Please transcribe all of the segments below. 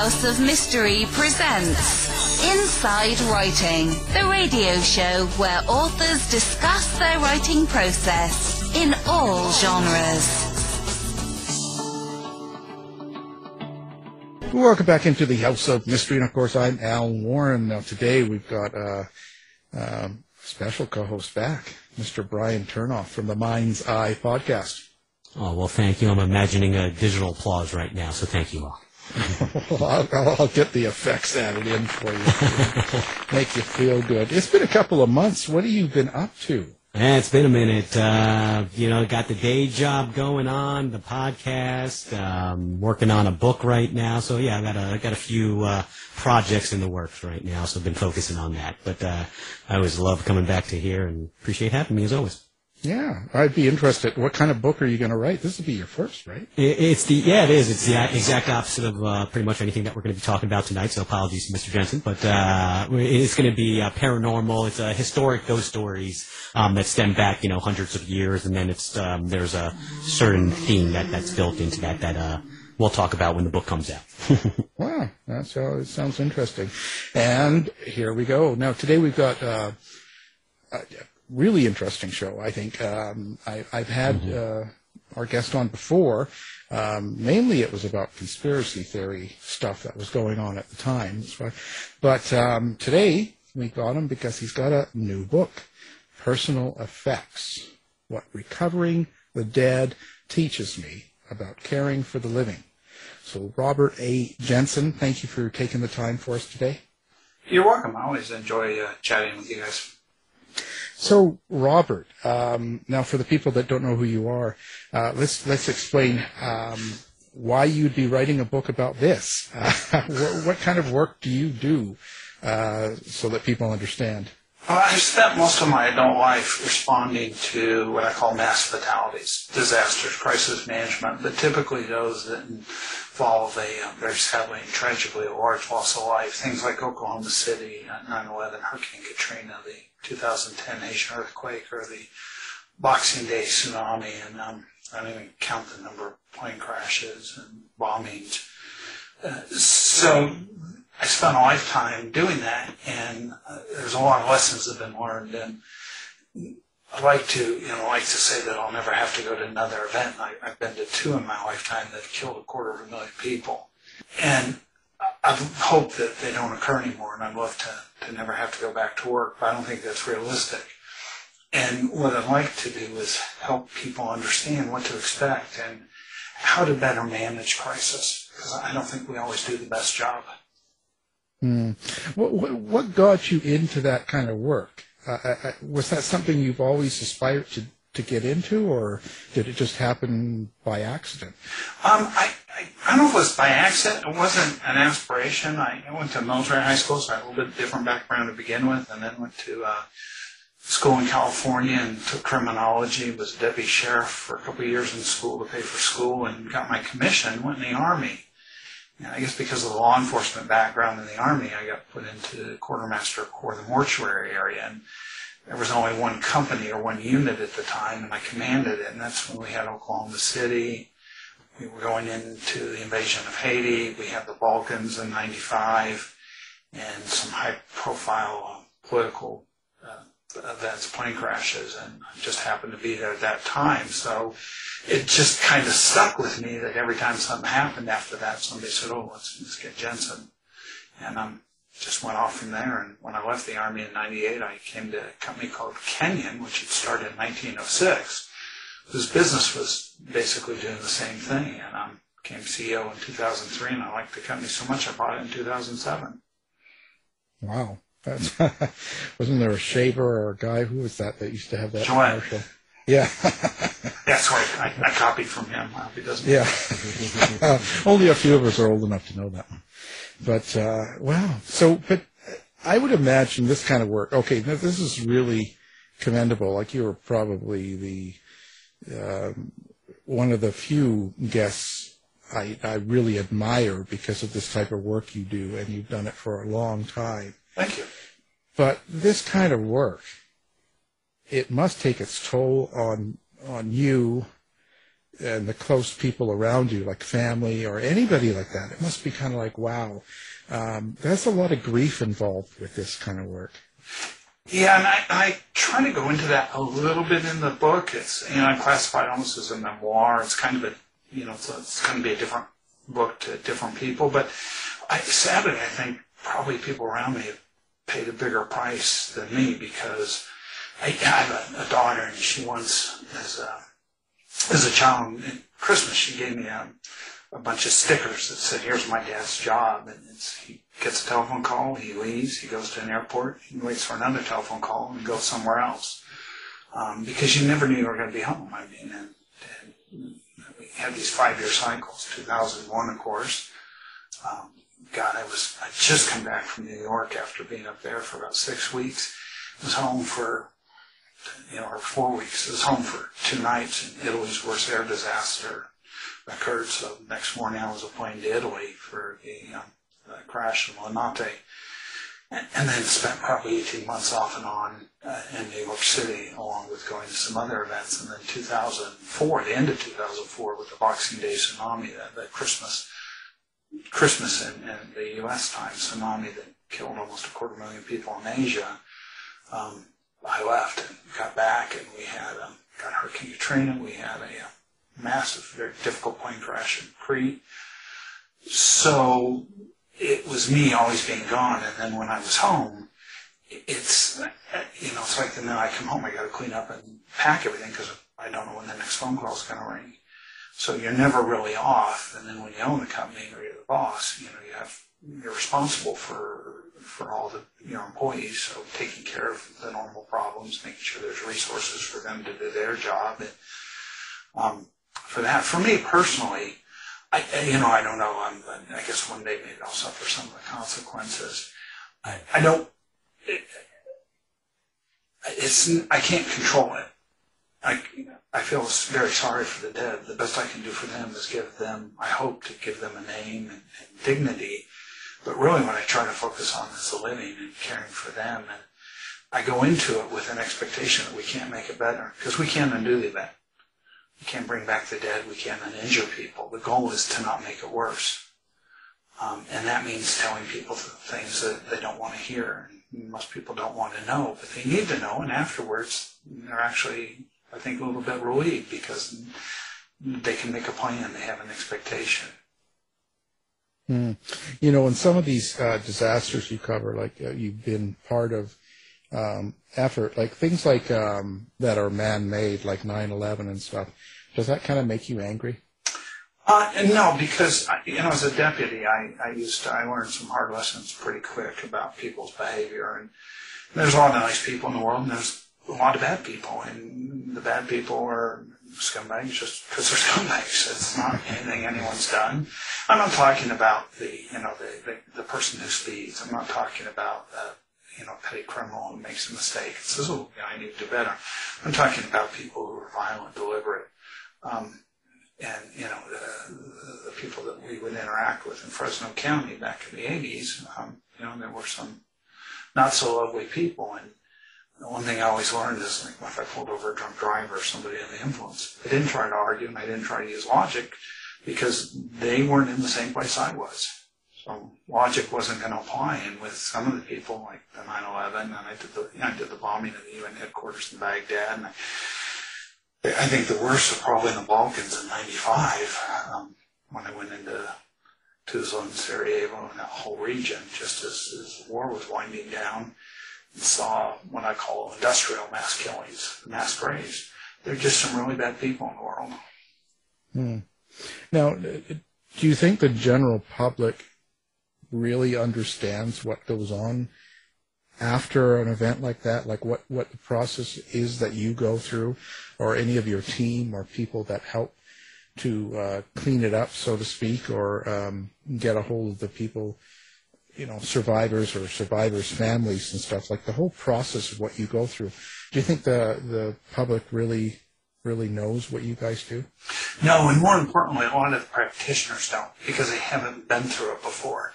House of Mystery presents Inside Writing, the radio show where authors discuss their writing process in all genres. Welcome back into the House of Mystery, and of course, I'm Al Warren. Now, today we've got a um, special co-host back, Mr. Brian Turnoff from the Mind's Eye podcast. Oh, well, thank you. I'm imagining a digital applause right now, so thank you all. I'll, I'll, get the effects added in for you, make you feel good. It's been a couple of months. What have you been up to? Eh, it's been a minute. Uh, you know, got the day job going on, the podcast, um, working on a book right now. So yeah, I got a I got a few uh, projects in the works right now. So I've been focusing on that. But uh, I always love coming back to here and appreciate having me as always. Yeah, I'd be interested. What kind of book are you going to write? This will be your first, right? It, it's the yeah, it is. It's the exact opposite of uh, pretty much anything that we're going to be talking about tonight. So apologies to Mr. Jensen, but uh, it's going to be uh, paranormal. It's a historic ghost stories um, that stem back, you know, hundreds of years, and then it's um, there's a certain theme that that's built into that that uh, we'll talk about when the book comes out. wow, that's it sounds interesting. And here we go. Now today we've got. Uh, uh, really interesting show. I think um, I, have had mm-hmm. uh, our guest on before. Um, mainly, it was about conspiracy theory stuff that was going on at the time. But um, today we got him because he's got a new book, "Personal Effects: What Recovering the Dead Teaches Me About Caring for the Living." So, Robert A. Jensen, thank you for taking the time for us today. You're welcome. I always enjoy uh, chatting with you guys. So, Robert, um, now for the people that don't know who you are, uh, let's let's explain um, why you'd be writing a book about this. Uh, what, what, kind of work do you do uh, so that people understand? Well, I've spent most of my adult life responding to what I call mass fatalities, disasters, crisis management, but typically those that involve a uh, very sadly and tragically a large loss of life. Things like Oklahoma City, 9/11, Hurricane Katrina, the 2010 Haitian earthquake or the Boxing Day tsunami, and um, I don't even count the number of plane crashes and bombings. Uh, so I spent a lifetime doing that, and uh, there's a lot of lessons that have been learned. And I like to, you know, like to say that I'll never have to go to another event. I, I've been to two in my lifetime that killed a quarter of a million people, and I hope that they don't occur anymore, and I'd love to, to never have to go back to work, but I don't think that's realistic. And what I'd like to do is help people understand what to expect and how to better manage crisis, because I don't think we always do the best job. Hmm. What, what, what, got you into that kind of work? Uh, I, I, was that something you've always aspired to, to get into, or did it just happen by accident? Um, I, I, I, don't know if it was by accident. It wasn't an aspiration. I, I went to military high school, so I had a little bit different background to begin with, and then went to uh, school in California and took criminology. Was a deputy sheriff for a couple of years in school to pay for school, and got my commission. Went in the army. And I guess because of the law enforcement background in the army, I got put into the quartermaster corps, the mortuary area, and there was only one company or one unit at the time, and I commanded it. And that's when we had Oklahoma City, we were going into the invasion of Haiti. We had the Balkans in 95 and some high profile political uh, events, plane crashes, and I just happened to be there at that time. So it just kind of stuck with me that every time something happened after that, somebody said, oh, let's, let's get Jensen. And I um, just went off from there. And when I left the Army in 98, I came to a company called Kenyon, which had started in 1906 whose business was basically doing the same thing. And I became CEO in 2003, and I liked the company so much I bought it in 2007. Wow. That's, wasn't there a shaver or a guy who was that that used to have that commercial? Yeah. That's right. I, I, copied from him. I hope he doesn't. Yeah. only a few of us are old enough to know that one. But uh, wow. So, but I would imagine this kind of work. Okay, this is really commendable. Like you were probably the um, one of the few guests I, I really admire because of this type of work you do, and you've done it for a long time. Thank you. But this kind of work, it must take its toll on on you and the close people around you, like family or anybody like that, it must be kind of like, wow, um, there's a lot of grief involved with this kind of work. Yeah, and I, I try to go into that a little bit in the book. It's you know I classify it almost as a memoir. It's kind of a you know it's, it's going to be a different book to different people. But I, sadly, I think probably people around me have paid a bigger price than me because I, I have a, a daughter and she once as a as a child at Christmas she gave me a, a bunch of stickers that said here's my dad's job and it's he gets a telephone call, he leaves, he goes to an airport, he waits for another telephone call and goes somewhere else. Um, because you never knew you were going to be home. I mean, and, and we had these five-year cycles. 2001, of course. Um, God, I was I just come back from New York after being up there for about six weeks. I was home for you know, or four weeks. Was home for two nights, and Italy's worst air disaster occurred. So next morning, I was a plane to Italy for the um, uh, crash in Linate, and, then spent probably 18 months off and on uh, in New York City, along with going to some other events. And then 2004, the end of 2004, with the Boxing Day tsunami, that, that Christmas, Christmas in, in the U.S. time tsunami that killed almost a quarter million people in Asia. Um, I left and got back, and we had um, got Hurricane Katrina. We had a, a massive, very difficult plane crash in Crete. So it was me always being gone, and then when I was home, it's you know it's like then I come home, I got to clean up and pack everything because I don't know when the next phone call is going to ring. So you're never really off, and then when you own the company or you're the boss, you know you have you're responsible for for all the your employees, so taking care of the normal problems, making sure there's resources for them to do their job, and um, for that, for me personally, I, you know, I don't know. I'm, I guess one day maybe I'll suffer some of the consequences. I, I don't. It, it's I can't control it. I I feel very sorry for the dead. The best I can do for them is give them. I hope to give them a name and, and dignity. But really, what I try to focus on is the living and caring for them. And I go into it with an expectation that we can't make it better because we can't undo the event. We can't bring back the dead. We can't uninjure people. The goal is to not make it worse. Um, and that means telling people things that they don't want to hear. Most people don't want to know, but they need to know. And afterwards, they're actually, I think, a little bit relieved because they can make a plan. They have an expectation. Mm. You know, in some of these uh, disasters you cover, like uh, you've been part of um, effort, like things like um, that are man-made, like 9/11 and stuff. Does that kind of make you angry? Uh, no, because you know, as a deputy, I, I used to I learned some hard lessons pretty quick about people's behavior, and there's a lot of nice people in the world, and there's a lot of bad people, and the bad people are scumbags just because they're scumbags. It's not anything anyone's done. I'm not talking about the you know the the, the person who speeds. I'm not talking about the you know, petty criminal who makes a mistake and says, oh, yeah, I need to do better. I'm talking about people who are violent, deliberate. Um, and, you know, the, the, people that we would interact with in Fresno County back in the 80s, um, you know, there were some not so lovely people. And the one thing I always learned is like, if I pulled over a drunk driver or somebody in the influence, I didn't try to argue and I didn't try to use logic because they weren't in the same place I was. So logic wasn't going to apply. And with some of the people, like the 9/11, and I did the you know, I did the bombing of the UN headquarters in Baghdad, and I, I think the worst was probably in the Balkans in '95 um, when I went into Tuzla and Sarajevo and that whole region, just as, as the war was winding down, saw what I call industrial mass killings, mass graves. There are just some really bad people in the world. Hmm. Now, do you think the general public really understands what goes on after an event like that, like what, what the process is that you go through, or any of your team or people that help to uh, clean it up, so to speak, or um, get a hold of the people, you know, survivors or survivors' families and stuff, like the whole process of what you go through. Do you think the, the public really really knows what you guys do? No, and more importantly, a lot of practitioners don't because they haven't been through it before.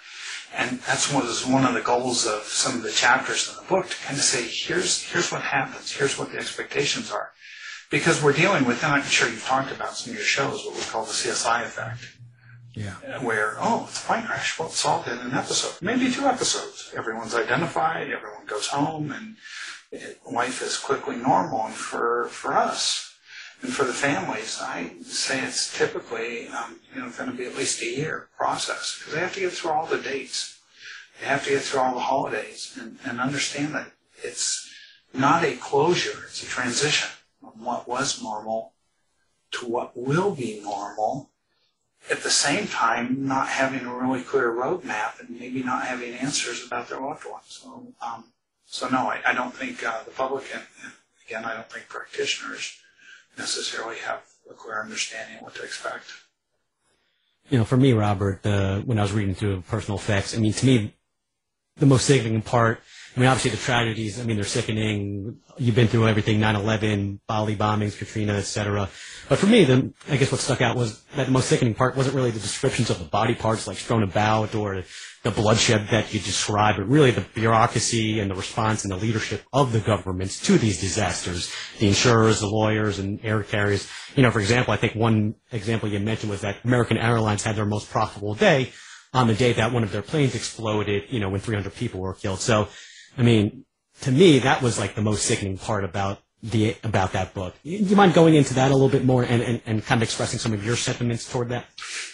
And that's one of the goals of some of the chapters in the book to kind of say, here's here's what happens, here's what the expectations are. because we're dealing with, and I'm sure you've talked about some of your shows, what we call the CSI effect, Yeah. where, oh, it's a plane crash. Well, it's solved in an episode, maybe two episodes. Everyone's identified, everyone goes home, and it, life is quickly normal. And for, for us, and for the families, I say it's typically, um, you know, going to be at least a year process because they have to get through all the dates. They have to get through all the holidays and, and understand that it's not a closure, it's a transition from what was normal to what will be normal. At the same time, not having a really clear roadmap and maybe not having answers about their loved ones. So, um, so no, I, I don't think uh, the public, and, and again, I don't think practitioners necessarily have a clear understanding of what to expect. You know, for me, Robert, uh, when I was reading through personal effects, I mean, to me, the most significant part, I mean, obviously the tragedies, I mean, they're sickening. You've been through everything, 9-11, Bali bombings, Katrina, et cetera. But for me, the, I guess what stuck out was that the most sickening part wasn't really the descriptions of the body parts like strewn about or the bloodshed that you described, but really the bureaucracy and the response and the leadership of the governments to these disasters, the insurers, the lawyers, and air carriers. You know, for example, I think one example you mentioned was that American Airlines had their most profitable day on the day that one of their planes exploded, you know, when 300 people were killed. So, I mean, to me, that was like the most sickening part about the about that book. You, you mind going into that a little bit more and, and, and kind of expressing some of your sentiments toward that?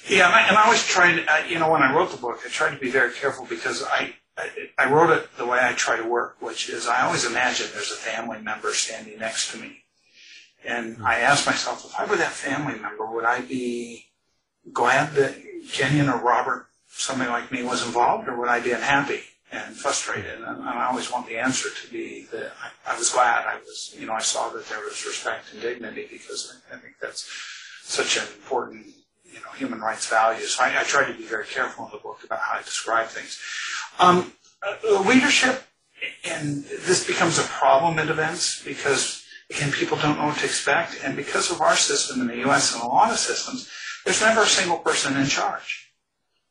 Yeah, and I, and I always tried, uh, you know, when I wrote the book, I tried to be very careful because I, I, I wrote it the way I try to work, which is I always imagine there's a family member standing next to me. And I asked myself, if I were that family member, would I be glad that Kenyon or Robert, somebody like me, was involved, or would I be unhappy and frustrated? And, and I always want the answer to be that I, I was glad. I was, you know, I saw that there was respect and dignity because I, I think that's such an important you know, human rights value. So I, I try to be very careful in the book about how I describe things. Um, uh, leadership, and this becomes a problem at events because, again, people don't know what to expect. And because of our system in the U.S. and a lot of systems, there's never a single person in charge.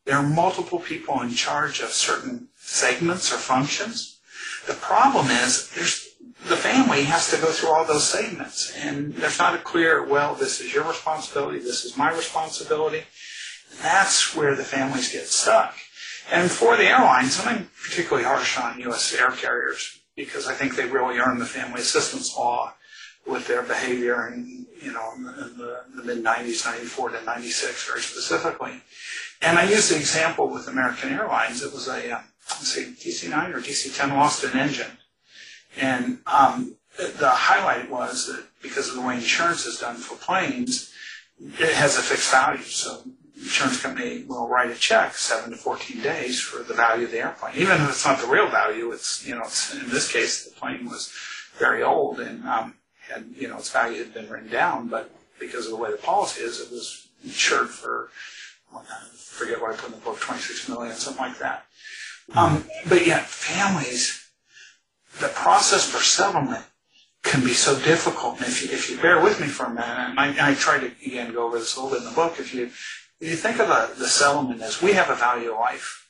There are multiple people in charge of certain segments or functions. The problem is there's the family has to go through all those segments. And there's not a clear, well, this is your responsibility, this is my responsibility. That's where the families get stuck. And for the airlines, I'm particularly harsh on U.S. air carriers because I think they really earned the family assistance law with their behavior in, you know, in the, the mid-90s, 94 to 96 very specifically. And I used the example with American Airlines. It was a, um, say, DC-9 or DC-10 lost an engine and um, the highlight was that because of the way insurance is done for planes, it has a fixed value. So insurance company will write a check seven to 14 days for the value of the airplane. Even if it's not the real value, it's, you know, it's, in this case, the plane was very old and um, had, you know, its value had been written down, but because of the way the policy is, it was insured for, I forget what I put in the book, 26 million, something like that. Um, but yet families the process for settlement can be so difficult. And if you, if you bear with me for a minute, and I, I try to again go over this a little bit in the book, if you if you think of the, the settlement as we have a value of life,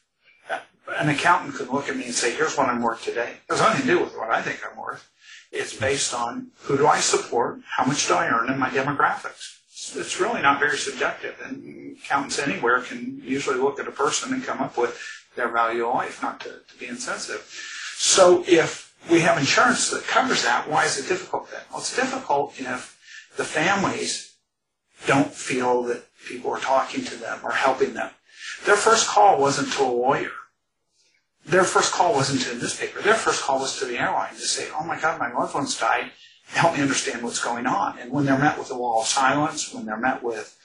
an accountant could look at me and say, "Here's what I'm worth today." It has nothing to do with what I think I'm worth. It's based on who do I support, how much do I earn, and my demographics. It's really not very subjective, and accountants anywhere can usually look at a person and come up with their value of life, not to, to be insensitive. So if we have insurance that covers that. Why is it difficult then? Well, it's difficult if the families don't feel that people are talking to them or helping them. Their first call wasn't to a lawyer. Their first call wasn't to a newspaper. Their first call was to the airline to say, oh my God, my loved one's died. Help me understand what's going on. And when they're met with a wall of silence, when they're met with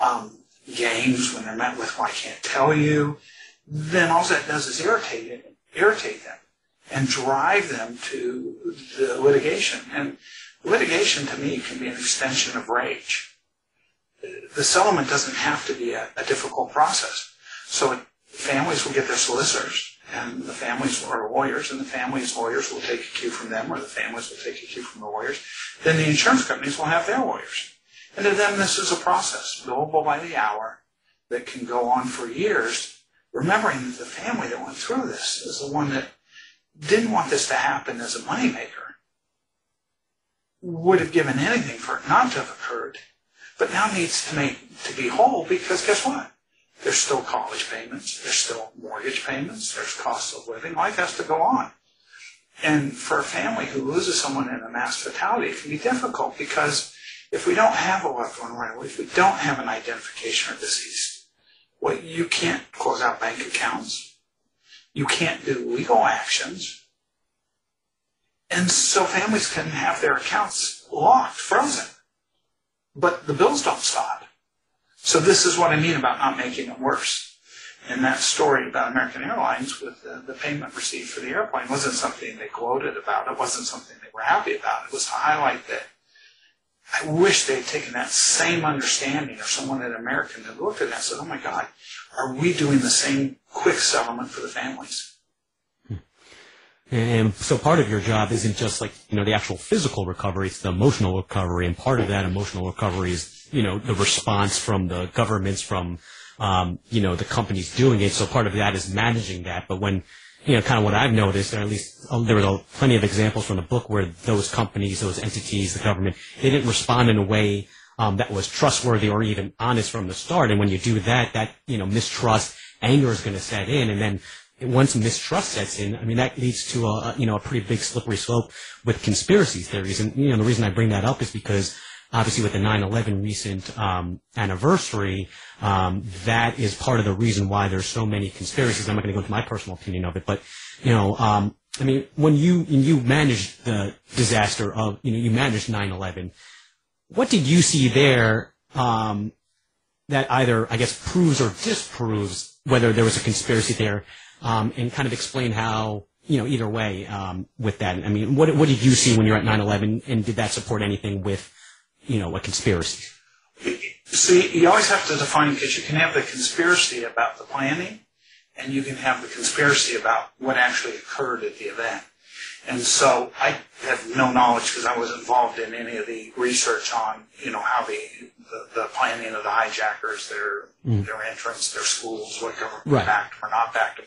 um, games, when they're met with, well, I can't tell you, then all that does is irritate, irritate them and drive them to the litigation. And litigation to me can be an extension of rage. The settlement doesn't have to be a, a difficult process. So families will get their solicitors, and the families are lawyers, and the families' lawyers will take a cue from them, or the families will take a cue from the lawyers. Then the insurance companies will have their lawyers. And to them, this is a process, billable by the hour, that can go on for years, remembering the family that went through this is the one that didn't want this to happen as a moneymaker. would have given anything for it not to have occurred, but now needs to make to be whole because guess what? There's still college payments, there's still mortgage payments, there's cost of living. Life has to go on. And for a family who loses someone in a mass fatality, it can be difficult because if we don't have a loved one right away, if we don't have an identification of deceased, well, you can't close out bank accounts. You can't do legal actions. And so families can have their accounts locked, frozen. But the bills don't stop. So this is what I mean about not making it worse. And that story about American Airlines with the, the payment received for the airplane wasn't something they gloated about. It wasn't something they were happy about. It was to highlight that I wish they had taken that same understanding, or someone at American had looked at that and said, "Oh my God, are we doing the same quick settlement for the families?" And so part of your job isn't just like, you know, the actual physical recovery, it's the emotional recovery. And part of that emotional recovery is, you know, the response from the governments, from, um, you know, the companies doing it. So part of that is managing that. But when, you know, kind of what I've noticed, or at least uh, there were plenty of examples from the book where those companies, those entities, the government, they didn't respond in a way um, that was trustworthy or even honest from the start. And when you do that, that, you know, mistrust, anger is going to set in. And then once mistrust sets in, I mean, that leads to a, you know, a pretty big slippery slope with conspiracy theories. And, you know, the reason I bring that up is because obviously with the 9-11 recent um, anniversary, um, that is part of the reason why there's so many conspiracies. I'm not going to go into my personal opinion of it, but, you know, um, I mean, when you, when you managed the disaster of, you know, you managed 9-11, what did you see there um, that either, I guess, proves or disproves whether there was a conspiracy there um, and kind of explain how, you know, either way um, with that. I mean, what, what did you see when you were at 9-11, and did that support anything with, you know, a conspiracy? See, you always have to define, because you can have the conspiracy about the planning, and you can have the conspiracy about what actually occurred at the event. And so I have no knowledge because I was involved in any of the research on, you know, how the the, the planning of the hijackers, their mm. their entrance, their schools, what government right. backed or not backed.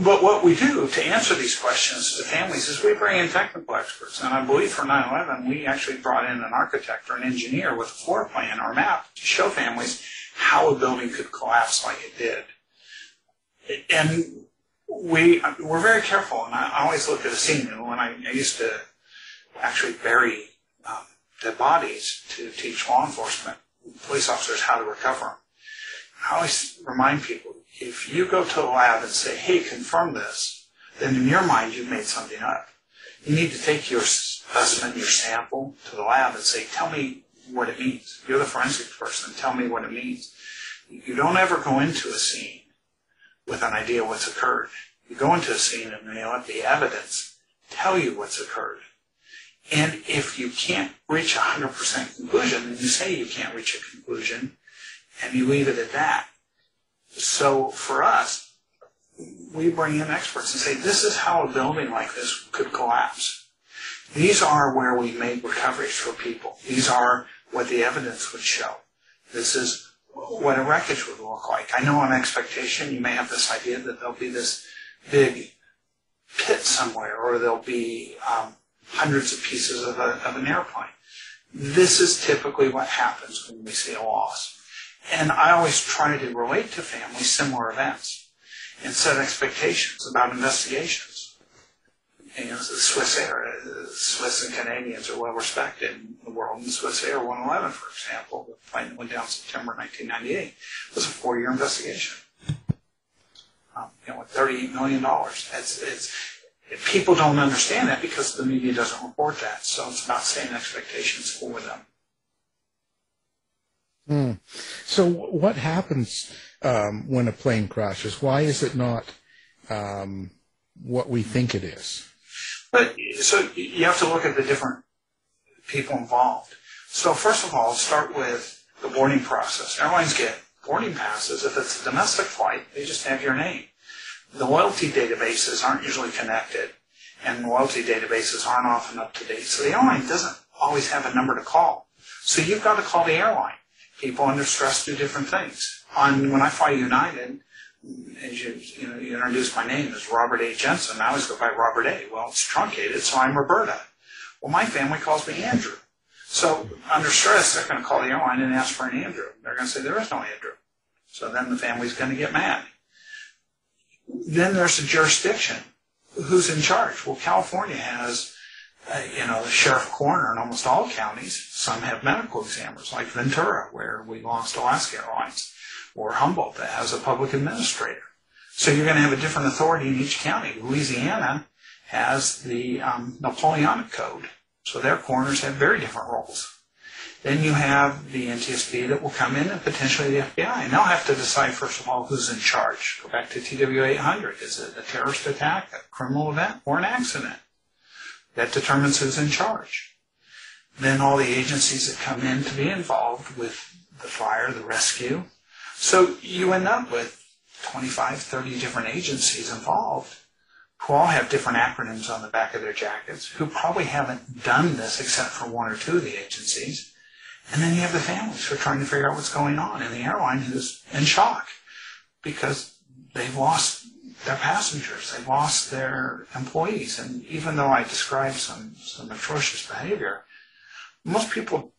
But what we do to answer these questions to families is we bring in technical experts. And I believe for 9-11, we actually brought in an architect or an engineer with a floor plan or map to show families how a building could collapse like it did. And we, we're very careful. And I always look at a scene. And when I, I used to actually bury um, dead bodies to teach law enforcement, police officers how to recover them. I always remind people, if you go to a lab and say, hey, confirm this, then in your mind you've made something up. You need to take your specimen, your sample to the lab and say, tell me what it means. You're the forensic person. Tell me what it means. You don't ever go into a scene with an idea what's occurred. You go into a scene and let the evidence tell you what's occurred. And if you can't reach a 100% conclusion, then you say you can't reach a conclusion, and you leave it at that. So for us, we bring in experts and say, this is how a building like this could collapse. These are where we make recoveries for people. These are what the evidence would show. This is what a wreckage would look like. I know on expectation you may have this idea that there'll be this big pit somewhere or there'll be um, hundreds of pieces of, a, of an airplane. This is typically what happens when we see a loss. And I always try to relate to families similar events and set expectations about investigations. You know, the Swissair, Swiss and Canadians are well respected in the world. And Swissair 111, for example, the plane that went down September 1998, was a four-year investigation. Um, you know, with $38 million. It's, it's, people don't understand that because the media doesn't report that. So it's about setting expectations for them. Hmm. So what happens um, when a plane crashes? Why is it not um, what we think it is? But so you have to look at the different people involved. So first of all, start with the boarding process. Airlines get boarding passes. If it's a domestic flight, they just have your name. The loyalty databases aren't usually connected, and loyalty databases aren't often up to date. So the airline doesn't always have a number to call. So you've got to call the airline. People under stress do different things. On when I fly United, as you, you, know, you introduced my name as Robert A. Jensen. I always go by Robert A. Well, it's truncated, so I'm Roberta. Well, my family calls me Andrew. So under stress, they're going to call the airline and ask for an Andrew. They're going to say there is no Andrew. So then the family's going to get mad. Then there's the jurisdiction. Who's in charge? Well, California has, uh, you know, the sheriff coroner in almost all counties. Some have medical examiners, like Ventura, where we lost Alaska Airlines, or Humboldt, that has a public administrator. So you're going to have a different authority in each county. Louisiana has the um, Napoleonic Code, so their coroners have very different roles. Then you have the NTSB that will come in and potentially the FBI. And they'll have to decide, first of all, who's in charge. Go back to TW 800. Is it a terrorist attack, a criminal event, or an accident? That determines who's in charge. Then all the agencies that come in to be involved with the fire, the rescue. So you end up with 25, 30 different agencies involved who all have different acronyms on the back of their jackets, who probably haven't done this except for one or two of the agencies and then you have the families who are trying to figure out what's going on, and the airline who's in shock because they've lost their passengers, they've lost their employees. And even though I described some, some atrocious behavior, most people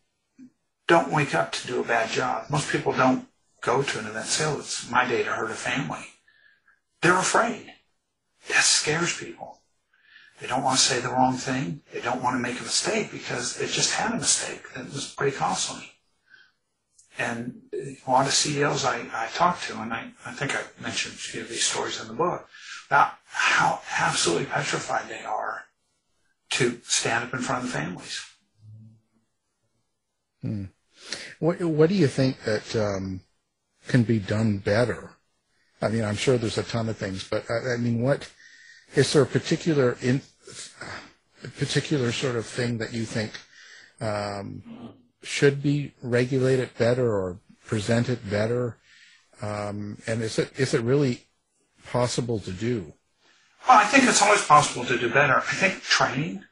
don't wake up to do a bad job. Most people don't go to an event sale. Oh, it's my day to hurt a family. They're afraid. That scares people. They don't want to say the wrong thing. They don't want to make a mistake because they just had a mistake that was pretty costly. And a lot of CEOs I, I talked to, and I, I think I mentioned a few of these stories in the book, about how absolutely petrified they are to stand up in front of the families. Hmm. What, what do you think that um, can be done better? I mean, I'm sure there's a ton of things, but I, I mean, what is there a particular in, a particular sort of thing that you think um, should be regulated better or presented better? Um, and is it is it really possible to do? Well, I think it's always possible to do better. I think training,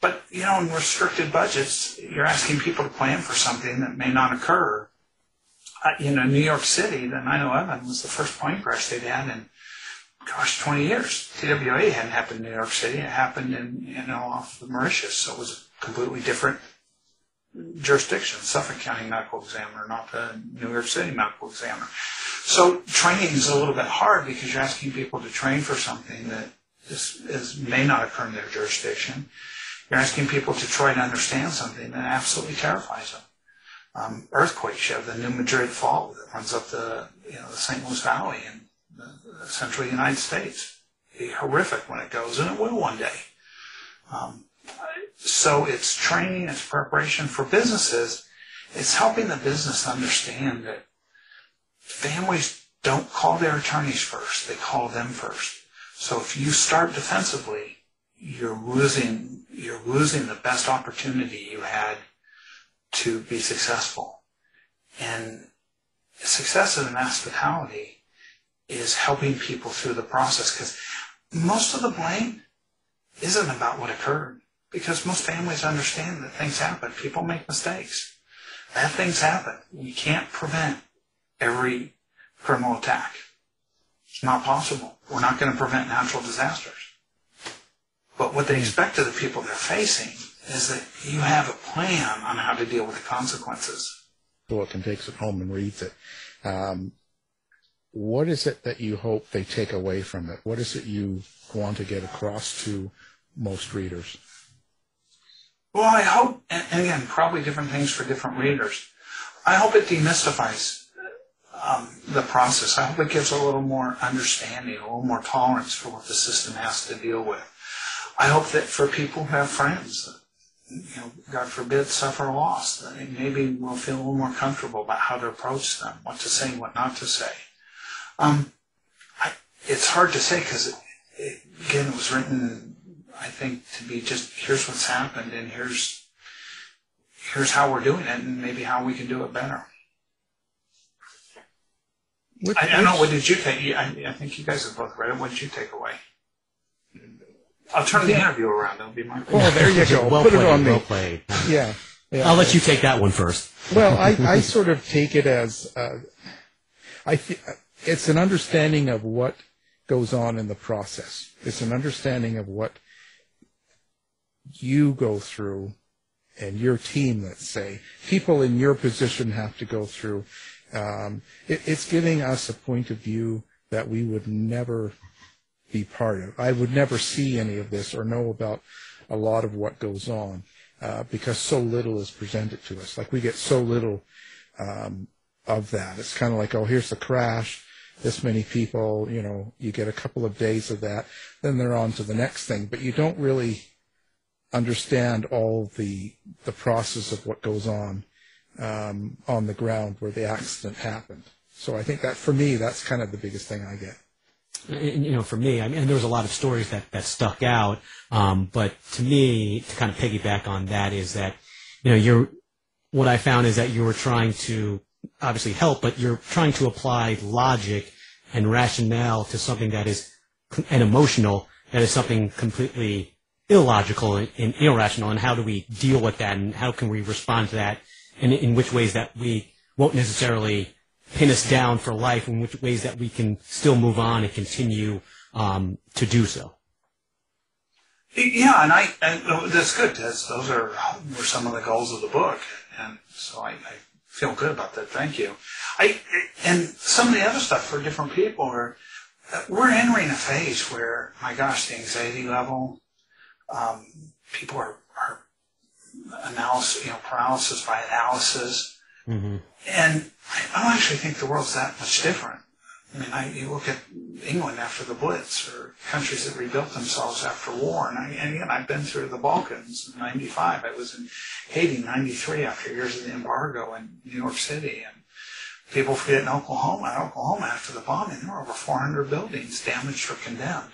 but you know, in restricted budgets, you're asking people to plan for something that may not occur. Uh, you know, New York City, the 9/11 was the first plane crash they'd had in gosh, 20 years. TWA hadn't happened in New York City. It happened in, you know, off the Moriches. So it was a completely different jurisdiction. Suffolk County Medical Examiner, not the New York City Medical Examiner. So training is a little bit hard because you're asking people to train for something that is, is may not occur in their jurisdiction. You're asking people to try to understand something that absolutely terrifies them. Um, earthquakes, you have the New Madrid Fault that runs up the, you know, the St. Louis Valley in the central United States. Be horrific when it goes, and it will one day. Um, so it's training, it's preparation for businesses. It's helping the business understand that families don't call their attorneys first; they call them first. So if you start defensively, you're losing you're losing the best opportunity you had to be successful. And success in hospitality is helping people through the process because most of the blame isn't about what occurred because most families understand that things happen. People make mistakes. Bad things happen. You can't prevent every criminal attack. It's not possible. We're not going to prevent natural disasters. But what they expect of the people they're facing is that you have a plan on how to deal with the consequences. Book and takes it home and reads it. Um, what is it that you hope they take away from it? What is it you want to get across to most readers? Well, I hope, and again, probably different things for different readers. I hope it demystifies um, the process. I hope it gives a little more understanding, a little more tolerance for what the system has to deal with. I hope that for people who have friends that, you know, God forbid, suffer loss, maybe will feel a little more comfortable about how to approach them, what to say, and what not to say. Um, I, it's hard to say because, again, it was written, I think, to be just here's what's happened and here's here's how we're doing it and maybe how we can do it better. Which, I, I don't know. What did you take? I, I, think you guys have both read it. What did you take away? I'll turn the interview around. That'll be my. Oh, there you go. well Put played, it on me. Well played. Yeah. yeah. I'll let you take that one first. Well, I, I sort of take it as uh, I th- it's an understanding of what goes on in the process. It's an understanding of what you go through and your team, let's say, people in your position have to go through. Um, it, it's giving us a point of view that we would never be part of. I would never see any of this or know about a lot of what goes on uh, because so little is presented to us. Like we get so little um, of that. It's kind of like, oh, here's the crash. This many people, you know, you get a couple of days of that, then they're on to the next thing. But you don't really understand all the the process of what goes on um, on the ground where the accident happened. So I think that for me, that's kind of the biggest thing I get. And, you know, for me, I mean, there was a lot of stories that, that stuck out. Um, but to me, to kind of piggyback on that is that, you know, you're, what I found is that you were trying to obviously help, but you're trying to apply logic and rationale to something that is, and emotional, that is something completely illogical and, irrational. And how do we deal with that? And how can we respond to that? And in which ways that we won't necessarily pin us down for life and which ways that we can still move on and continue um, to do so. Yeah, and I and that's good. That's, those are were some of the goals of the book, and so I, I feel good about that. Thank you. I and some of the other stuff for different people are we're entering a phase where my gosh, the anxiety level, um, people are, are analysis, you know, paralysis by analysis. Mm-hmm. And I don't actually think the world's that much different. I mean, I, you look at England after the Blitz, or countries that rebuilt themselves after war, and, I, and again, I've been through the Balkans in '95. I was in Haiti in '93 after years of the embargo in New York City, and people forget in Oklahoma. In Oklahoma, after the bombing, there were over 400 buildings damaged or condemned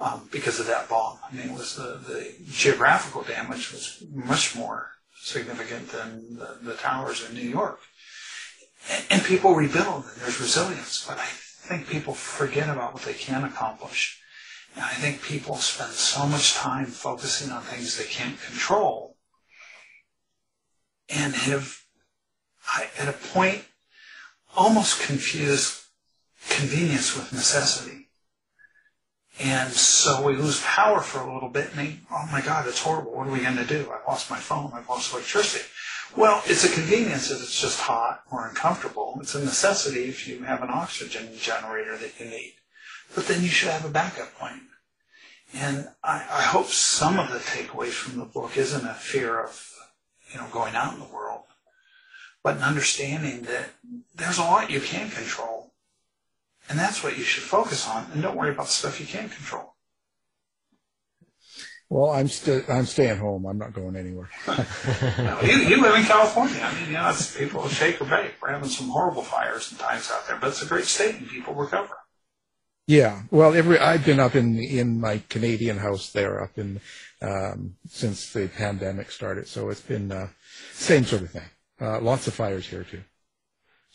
um, because of that bomb. I mean, it was the, the geographical damage was much more significant than the, the towers in New York. And, and people rebuild, and there's resilience. But I think people forget about what they can accomplish. And I think people spend so much time focusing on things they can't control and have, I, at a point, almost confused convenience with necessity. And so we lose power for a little bit and they, oh my God, it's horrible. What are we going to do? I've lost my phone. I've lost electricity. Well, it's a convenience if it's just hot or uncomfortable. It's a necessity if you have an oxygen generator that you need. But then you should have a backup plan. And I, I hope some of the takeaways from the book isn't a fear of, you know, going out in the world, but an understanding that there's a lot you can control. And that's what you should focus on. And don't worry about the stuff you can't control. Well, I'm still I'm staying home. I'm not going anywhere. no, you, you live in California. I mean, you know, it's people shake or bake. We're having some horrible fires and times out there, but it's a great state and people recover. Yeah, well, every I've been up in in my Canadian house there, up in um, since the pandemic started. So it's been uh, same sort of thing. Uh, lots of fires here too.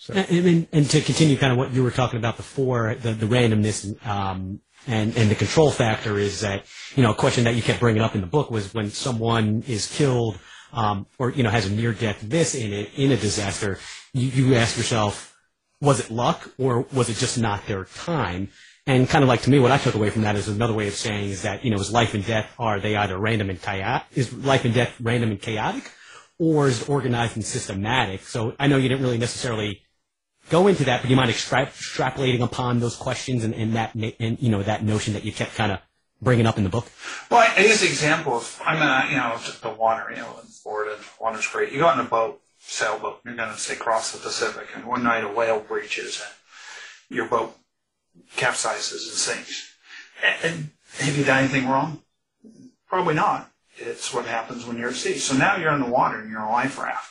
So. And, and, and, to continue kind of what you were talking about before, the, the randomness um, and, and the control factor is that, you know, a question that you kept bringing up in the book was when someone is killed um, or, you know, has a near-death miss in it, in a disaster, you, you ask yourself, was it luck or was it just not their time? And kind of like to me, what I took away from that is another way of saying is that, you know, is life and death, are they either random and chaotic? Is life and death random and chaotic? Or is it organized and systematic? So I know you didn't really necessarily go into that, but do you mind extra- extrapolating upon those questions and, and that and you know that notion that you kept kind of bringing up in the book? Well, I, the example of I'm in you know the water, you know, in Florida, water's great. You go on a boat, sailboat, you're going to say cross the Pacific, and one night a whale breaches and your boat capsizes and sinks. And, have you done anything wrong? Probably not. It's what happens when you're at sea. So now you're in the water and you're on a life raft.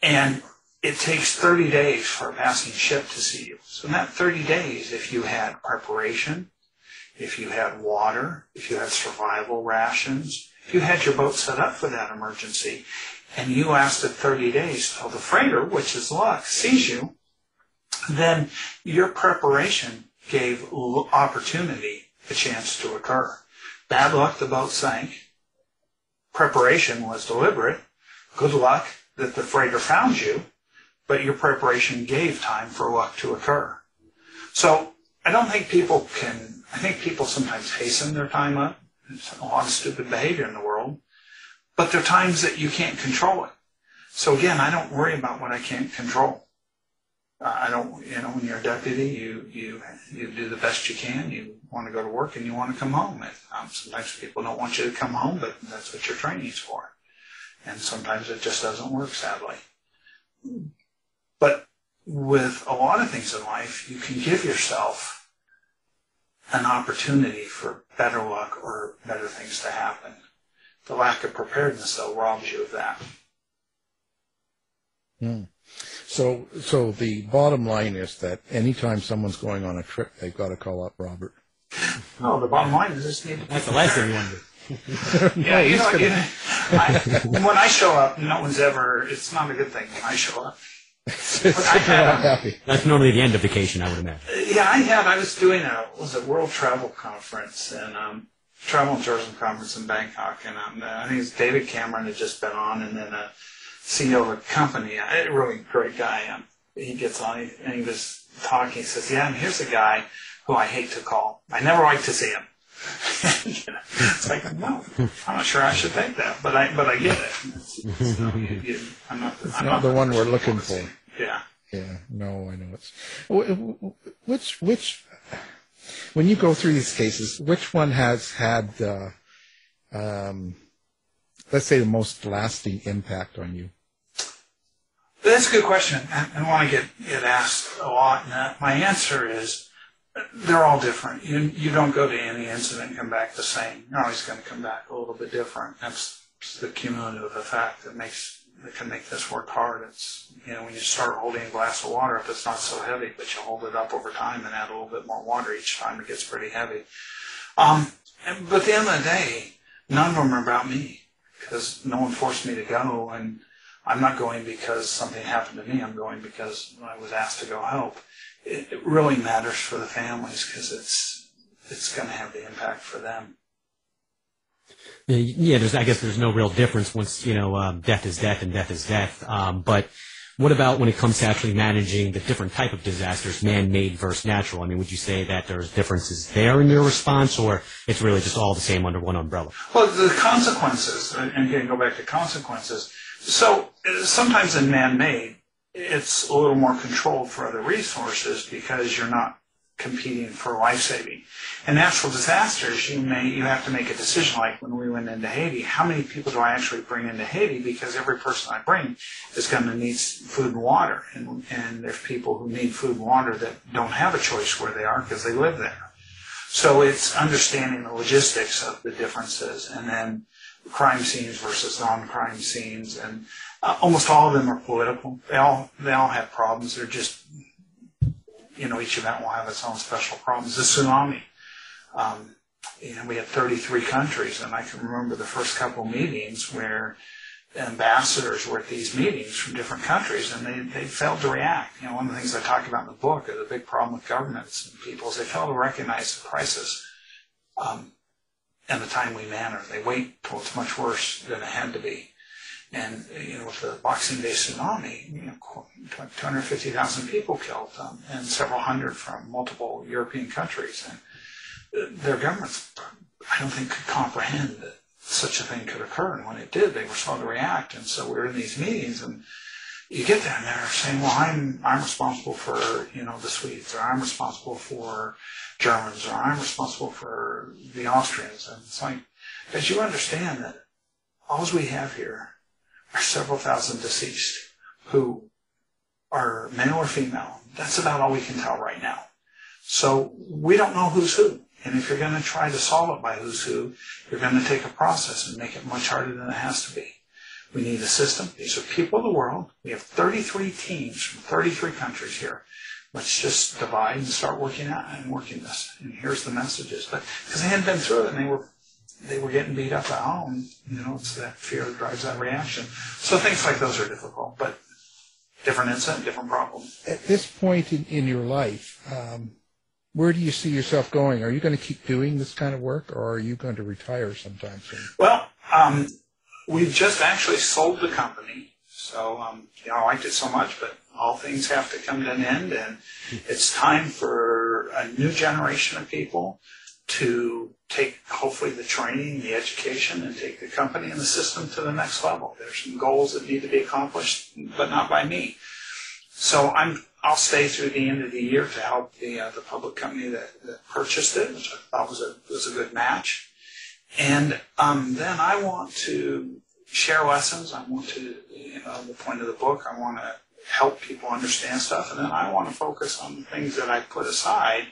And it takes 30 days for a passing ship to see you. So in that 30 days, if you had preparation, if you had water, if you had survival rations, if you had your boat set up for that emergency, and you asked lasted 30 days till the freighter, which is luck, sees you, then your preparation gave opportunity a chance to occur. Bad luck, the boat sank. Preparation was deliberate. Good luck that the freighter found you but your preparation gave time for luck to occur. So I don't think people can, I think people sometimes hasten their time up There's a lot of stupid behavior in the world, but there are times that you can't control it. So again, I don't worry about what I can't control. Uh, I don't, you know, when you're a deputy, you you you do the best you can. You want to go to work and you want to come home. And, um, sometimes people don't want you to come home, but that's what your training's for. And sometimes it just doesn't work, sadly. But with a lot of things in life, you can give yourself an opportunity for better luck or better things to happen. The lack of preparedness, though, robs you of that. Mm. So, so the bottom line is that anytime someone's going on a trip, they've got to call up Robert. No, the bottom line is this need to That's the last thing you want to do. Yeah, you know, gonna- you know, I, when I show up, no one's ever. It's not a good thing when I show up. It's- I they're had not a- happy. That's normally the end of vacation, I would imagine. Yeah, I had. I was doing a was a World Travel Conference and um, Travel and Tourism Conference in Bangkok, and um, I think it's David Cameron had just been on, and then a CEO of a company, a really great guy. Um, he gets on and he was talking. He says, "Yeah, and here's a guy who I hate to call. I never like to see him." It's like, no, I'm not sure I should think that, but I but I get it. It's, it's, no, you, you, I'm not. It's I'm not the one we're looking for. Yeah. Yeah, no, I know it's. wh- wh- Which, which, when you go through these cases, which one has had, uh, um, let's say, the most lasting impact on you? That's a good question, and, and one I get, get asked a lot. And that, my answer is they're all different. You, you don't go to any incident and come back the same. You're always going to come back a little bit different. That's the cumulative effect that makes that can make this work hard. It's you know when you start holding a glass of water, if it's not so heavy, but you hold it up over time and add a little bit more water each time, it gets pretty heavy. Um, but at the end of the day, none of them are about me because no one forced me to go and. I'm not going because something happened to me. I'm going because I was asked to go help. It, it really matters for the families because it's it's going to have the impact for them. Yeah, there's, I guess there's no real difference once, you know, um, death is death and death is death. Um, but what about when it comes to actually managing the different type of disasters, man-made versus natural? I mean, would you say that there's differences there in your response, or it's really just all the same under one umbrella? Well, the consequences, and again, go back to consequences. So uh, sometimes in man-made, it's a little more controlled for other resources because you're not competing for life saving. In natural disasters, you may you have to make a decision. Like when we went into Haiti, how many people do I actually bring into Haiti? Because every person I bring is going to need food and water, and and there's people who need food and water that don't have a choice where they are because they live there. So it's understanding the logistics of the differences, and then crime scenes versus non-crime scenes, and almost all of them are political. They all they all have problems. They're just you know each event will have its own special problems. The tsunami, um, you know, we had 33 countries, and I can remember the first couple meetings where ambassadors were at these meetings from different countries, and they, they failed to react. You know, one of the things I talk about in the book, is the big problem with governments and people, is they fail to recognize the crisis um, in a timely manner. They wait till it's much worse than it had to be. And you know, with the Boxing Day tsunami, you know, 250,000 people killed, um, and several hundred from multiple European countries, and uh, their governments, I don't think, could comprehend that such a thing could occur. And when it did, they were slow to react. And so we were in these meetings, and you get there, saying, "Well, I'm I'm responsible for you know the Swedes, or I'm responsible for Germans, or I'm responsible for the Austrians." And it's like, as you understand that all we have here are several thousand deceased who are male or female. That's about all we can tell right now. So we don't know who's who. And if you're going to try to solve it by who's who, you're going to take a process and make it much harder than it has to be. We need a system. These are people of the world. We have 33 teams from 33 countries here. Let's just divide and start working out and working this. And here's the messages. But because they hadn't been through it and they were they were getting beat up at home, you know, it's that fear that drives that reaction. So things like those are difficult, but different incident, different problem. At this point in, in your life, um, where do you see yourself going? Are you going to keep doing this kind of work, or are you going to retire sometime soon? Well, um, we've just actually sold the company. So, um, you know, I liked it so much, but all things have to come to an end, and it's time for a new generation of people to take hopefully the training, the education, and take the company and the system to the next level. There's some goals that need to be accomplished, but not by me. So I'm I'll stay through the end of the year to help the uh, the public company that, that purchased it, which I thought was a was a good match. And um, then I want to share lessons. I want to, you know, the point of the book. I want to help people understand stuff, and then I want to focus on the things that I put aside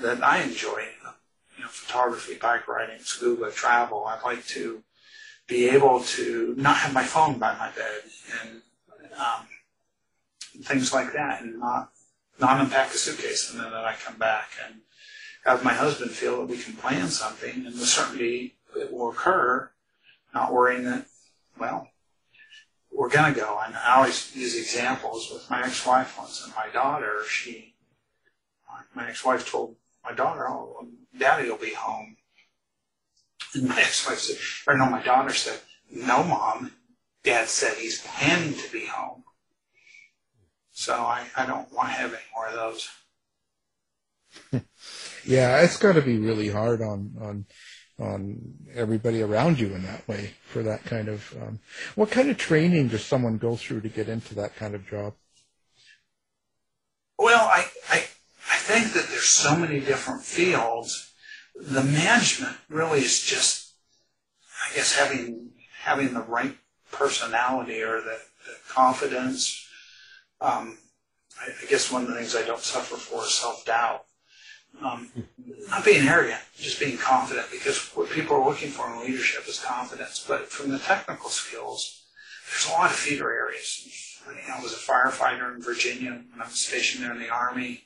that I enjoy. Photography, bike riding, scuba, travel. I'd like to be able to not have my phone by my bed and um, things like that, and not not unpack a suitcase, and then that I come back and have my husband feel that we can plan something and the certainty it will occur, not worrying that, well, we're going to go. And I always use examples with my ex-wife once and my daughter. She, my ex-wife told my daughter, oh, daddy will be home. And my ex-wife said, or no, my daughter said, no, mom, dad said he's planning to be home. So I, I don't want to have any more of those. yeah, it's got to be really hard on on on everybody around you in that way for that kind of. Um, what kind of training does someone go through to get into that kind of job? Well, I, I think that there's so many different fields. The management really is just, I guess, having having the right personality or the, the confidence. Um, I, I guess one of the things I don't suffer for is self doubt um, not being arrogant, just being confident, because what people are looking for in leadership is confidence. But from the technical skills, there's a lot of feeder areas. I was a firefighter in Virginia when I was stationed there in the Army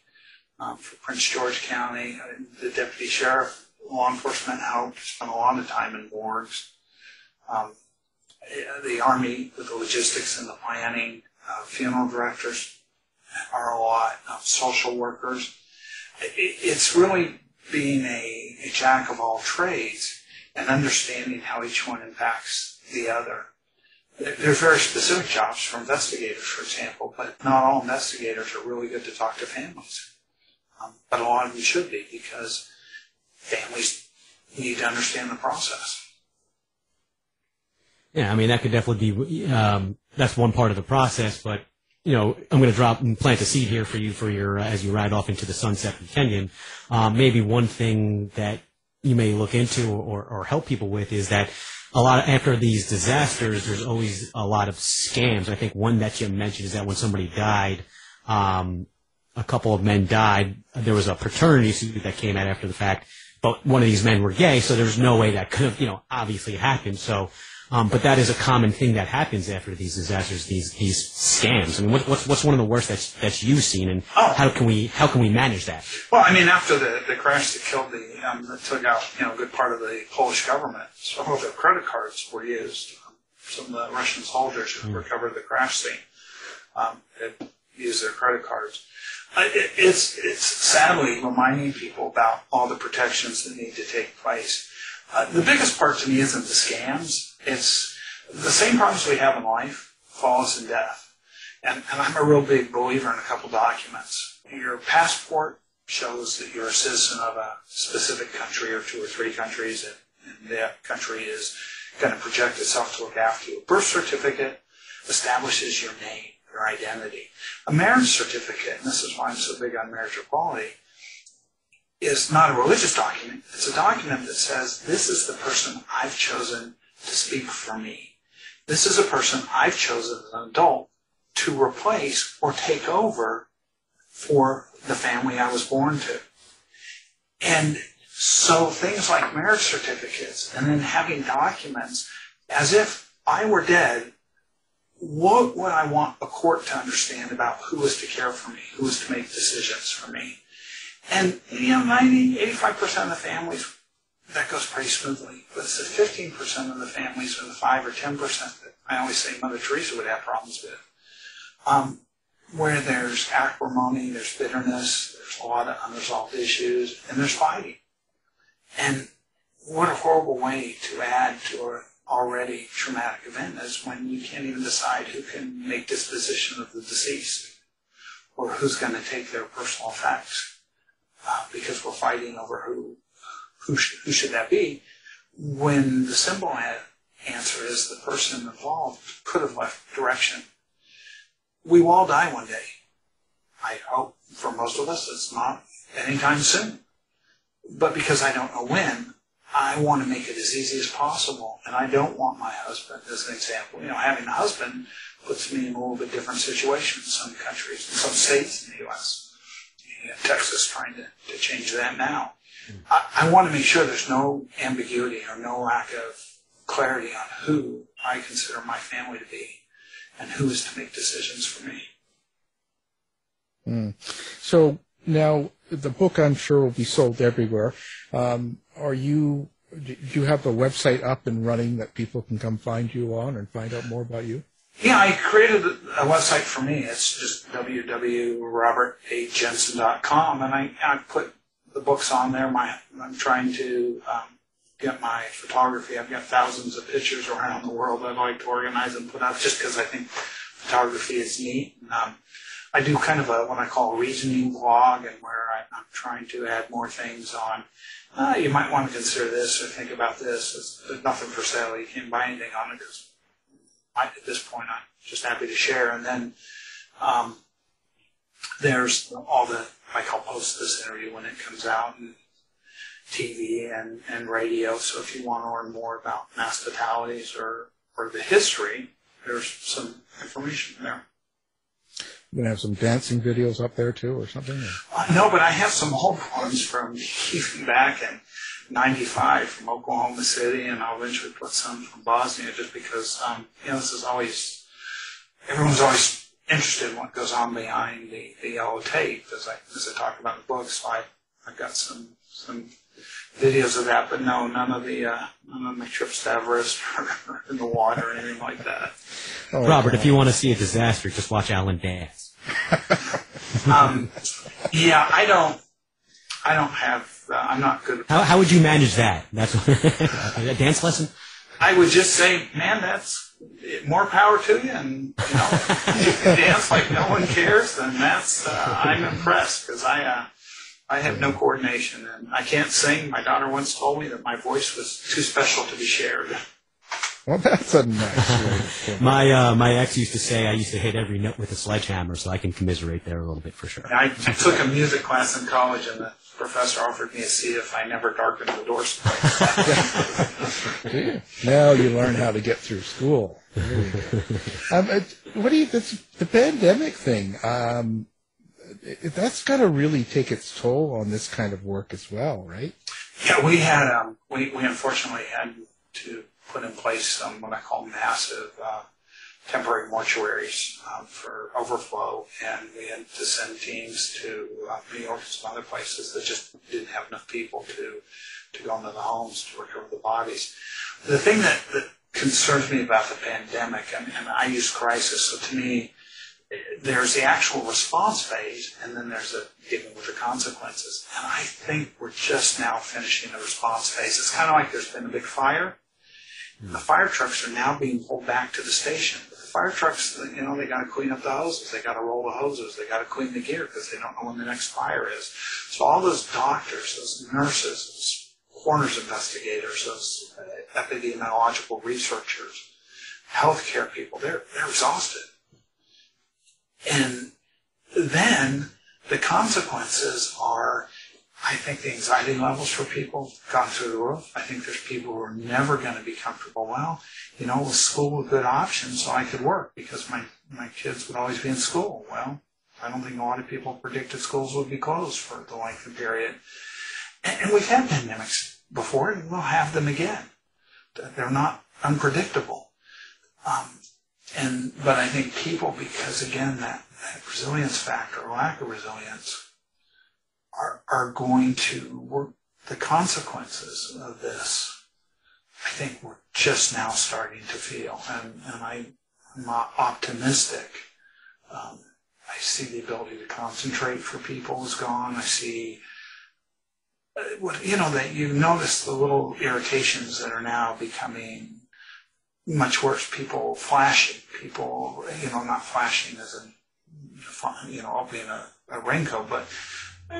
um, for Prince George County. The deputy sheriff, law enforcement helped, spent a lot of time in morgues. Um, the Army with the logistics and the planning, uh, funeral directors are a lot, uh, social workers it's really being a, a jack of all trades and understanding how each one impacts the other. There are very specific jobs for investigators, for example, but not all investigators are really good to talk to families. Um, but a lot of them should be because families need to understand the process. Yeah, I mean that could definitely be um, that's one part of the process, but you know, I'm going to drop and plant a seed here for you for your uh, as you ride off into the sunset from Kenyon. Um, maybe one thing that you may look into or, or help people with is that a lot of, after these disasters, there's always a lot of scams. I think one that you mentioned is that when somebody died, um, a couple of men died. There was a paternity suit that came out after the fact, but one of these men were gay, so there's no way that could have, you know, obviously happened. So um, but that is a common thing that happens after these disasters, these these scams. I mean, what, what's what's one of the worst that's that you've seen, and oh. how can we how can we manage that? Well, I mean, after the, the crash that killed the um, that took out you know a good part of the Polish government, some of their credit cards were used. Some of the Russian soldiers who mm. recovered the crash scene um, used their credit cards. It, it's it's sadly reminding people about all the protections that need to take place. Uh, the biggest part to me isn't the scams it's the same problems we have in life, falls and death. And, and I'm a real big believer in a couple documents. Your passport shows that you're a citizen of a specific country or two or three countries, and, and that country is going to project itself to look after you. A birth certificate establishes your name, your identity. A marriage certificate, and this is why I'm so big on marriage equality, is not a religious document. It's a document that says, this is the person I've chosen to speak for me. This is a person I've chosen as an adult to replace or take over for the family I was born to. And so things like marriage certificates and then having documents as if I were dead, what would I want a court to understand about who is to care for me, who is to make decisions for me? And, you know, 90, 85% of the families that goes pretty smoothly. But it's the 15% of the families or the 5 or 10% that I always say Mother Teresa would have problems with. Um, where there's acrimony, there's bitterness, there's a lot of unresolved issues, and there's fighting. And what a horrible way to add to an already traumatic event is when you can't even decide who can make disposition of the deceased or who's going to take their personal effects uh, because we're fighting over who who, sh- who should that be? When the simple a- answer is the person involved could have left direction. We will all die one day. I hope for most of us it's not anytime soon. But because I don't know when, I want to make it as easy as possible. And I don't want my husband, as an example, you know, having a husband puts me in a little bit different situation in some countries, in some states in the U.S. You know, Texas trying to, to change that now. I, I want to make sure there's no ambiguity or no lack of clarity on who I consider my family to be and who is to make decisions for me. So now the book, I'm sure, will be sold everywhere. Um, are you? Do you have the website up and running that people can come find you on and find out more about you? Yeah, I created a a website for me. It's just www.robertajensen.com, and I, I put the books on there. My I'm trying to um, get my photography. I've got thousands of pictures around the world I'd like to organize and put out, just because I think photography is neat. And, um, I do kind of a what I call a reasoning blog, and where I, I'm trying to add more things on. Uh, you might want to consider this or think about this. It's, there's nothing for sale. You can't buy anything on it because at this point, I'm just happy to share. And then um, there's all the like I'll post this interview when it comes out and TV and, and radio. So if you want to learn more about mass fatalities or, or the history, there's some information there. You gonna have some dancing videos up there too, or something? or- Uh, no, but I have some old ones from even back in '95 from Oklahoma City, and I'll eventually put some from Bosnia, just because um, you know this is always everyone's always interested in what goes on behind the, the yellow tape, as I as I talk about in the book. So I I've got some some videos of that, but no, none of the uh, none of my trips to Everest or in the water or anything like that. Oh, Robert, okay. if you want to see a disaster, just watch Alan dance. Um, yeah, I don't I don't have uh, I'm not good. How, how would you manage that? That's a dance lesson. I would just say, man, that's more power to you, and you know, you can dance like no one cares. Then that's uh, I'm impressed because I uh, I have no coordination and I can't sing. My daughter once told me that my voice was too special to be shared. Well, that's a nice way to put it. My uh, my ex used to say I used to hit every note with a sledgehammer, so I can commiserate there a little bit for sure. I, I took a music class in college, and the professor offered me a seat if I never darkened the door. Now you learn how to get through school. There you go. Um, it, what do you? This, the pandemic thing. Um, it, that's got to really take its toll on this kind of work as well, right? Yeah, we had um, we we unfortunately had to put in place some what I call massive uh, temporary mortuaries um, for overflow, and we had to send teams to uh, New York and some other places that just didn't have enough people to to go into the homes to recover the bodies. The thing that, that concerns me about the pandemic, and, and I use crisis, so to me, there's the actual response phase, and then there's the dealing with the consequences. And I think we're just now finishing the response phase. It's kind of like there's been a big fire. The fire trucks are now being pulled back to the station. The fire trucks, you know, they got to clean up the hoses. They got to roll the hoses. They got to clean the gear because they don't know when the next fire is. So all those doctors, those nurses, those coroner's investigators, those uh, epidemiological researchers, healthcare people, they're, they're exhausted. And then the consequences are, I think the anxiety levels for people have gone through the roof. I think there's people who are never going to be comfortable. Well, you know, with school a good option, so I could work because my, my kids would always be in school. Well, I don't think a lot of people predicted schools would be closed for the length of period. And, and we've had pandemics before, and we'll have them again. They're not unpredictable. Um, and but I think people, because again that, that resilience factor, or lack of resilience, are are going to work the consequences of this. I think we're just now starting to feel, and and I, I'm optimistic. Um, I see the ability to concentrate for people is gone. I see uh, what you know that you notice the little irritations that are now becoming much worse. People flashing, people you know not flashing as in you know opening a, a raincoat, but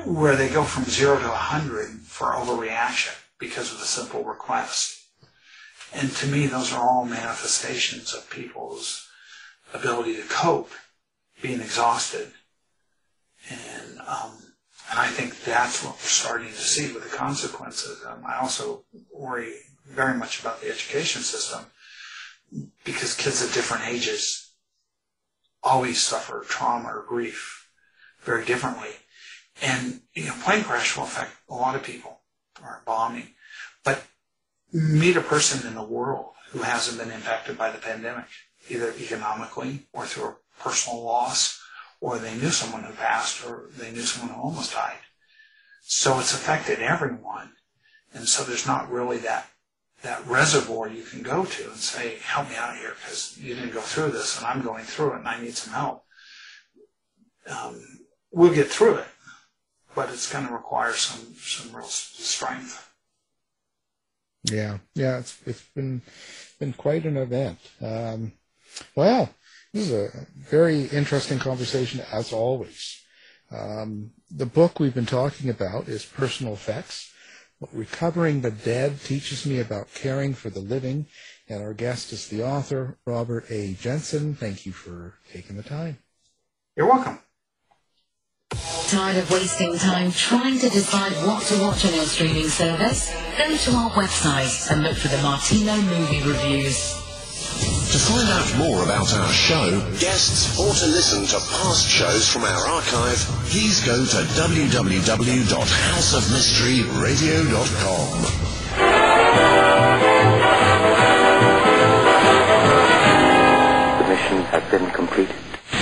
where they go from zero to a hundred for overreaction. because of a simple request. And to me, those are all manifestations of people's ability to cope, being exhausted. And, um, and I think that's what we're starting to see with the consequences. Um, I also worry very much about the education system because kids at different ages always suffer trauma or grief very differently. And, you know, plane crash will affect a lot of people or bombing. But meet a person in the world who hasn't been impacted by the pandemic, either economically or through a personal loss, or they knew someone who passed, or they knew someone who almost died. So it's affected everyone. And so there's not really that that reservoir you can go to and say, help me out here because you didn't go through this and I'm going through it and I need some help. Um, we'll get through it, but it's going to require some, some real strength. Yeah, yeah, it's, it's been, been quite an event. Um, well, this is a very interesting conversation as always. Um, the book we've been talking about is Personal Effects what Recovering the Dead teaches me about caring for the living. And our guest is the author, Robert A. Jensen. Thank you for taking the time. You're welcome. Tired of wasting time trying to decide what to watch on your streaming service? Go to our website and look for the Martino movie reviews. To find out more about our show, guests, or to listen to past shows from our archive, please go to www.houseofmysteryradio.com. The mission has been completed.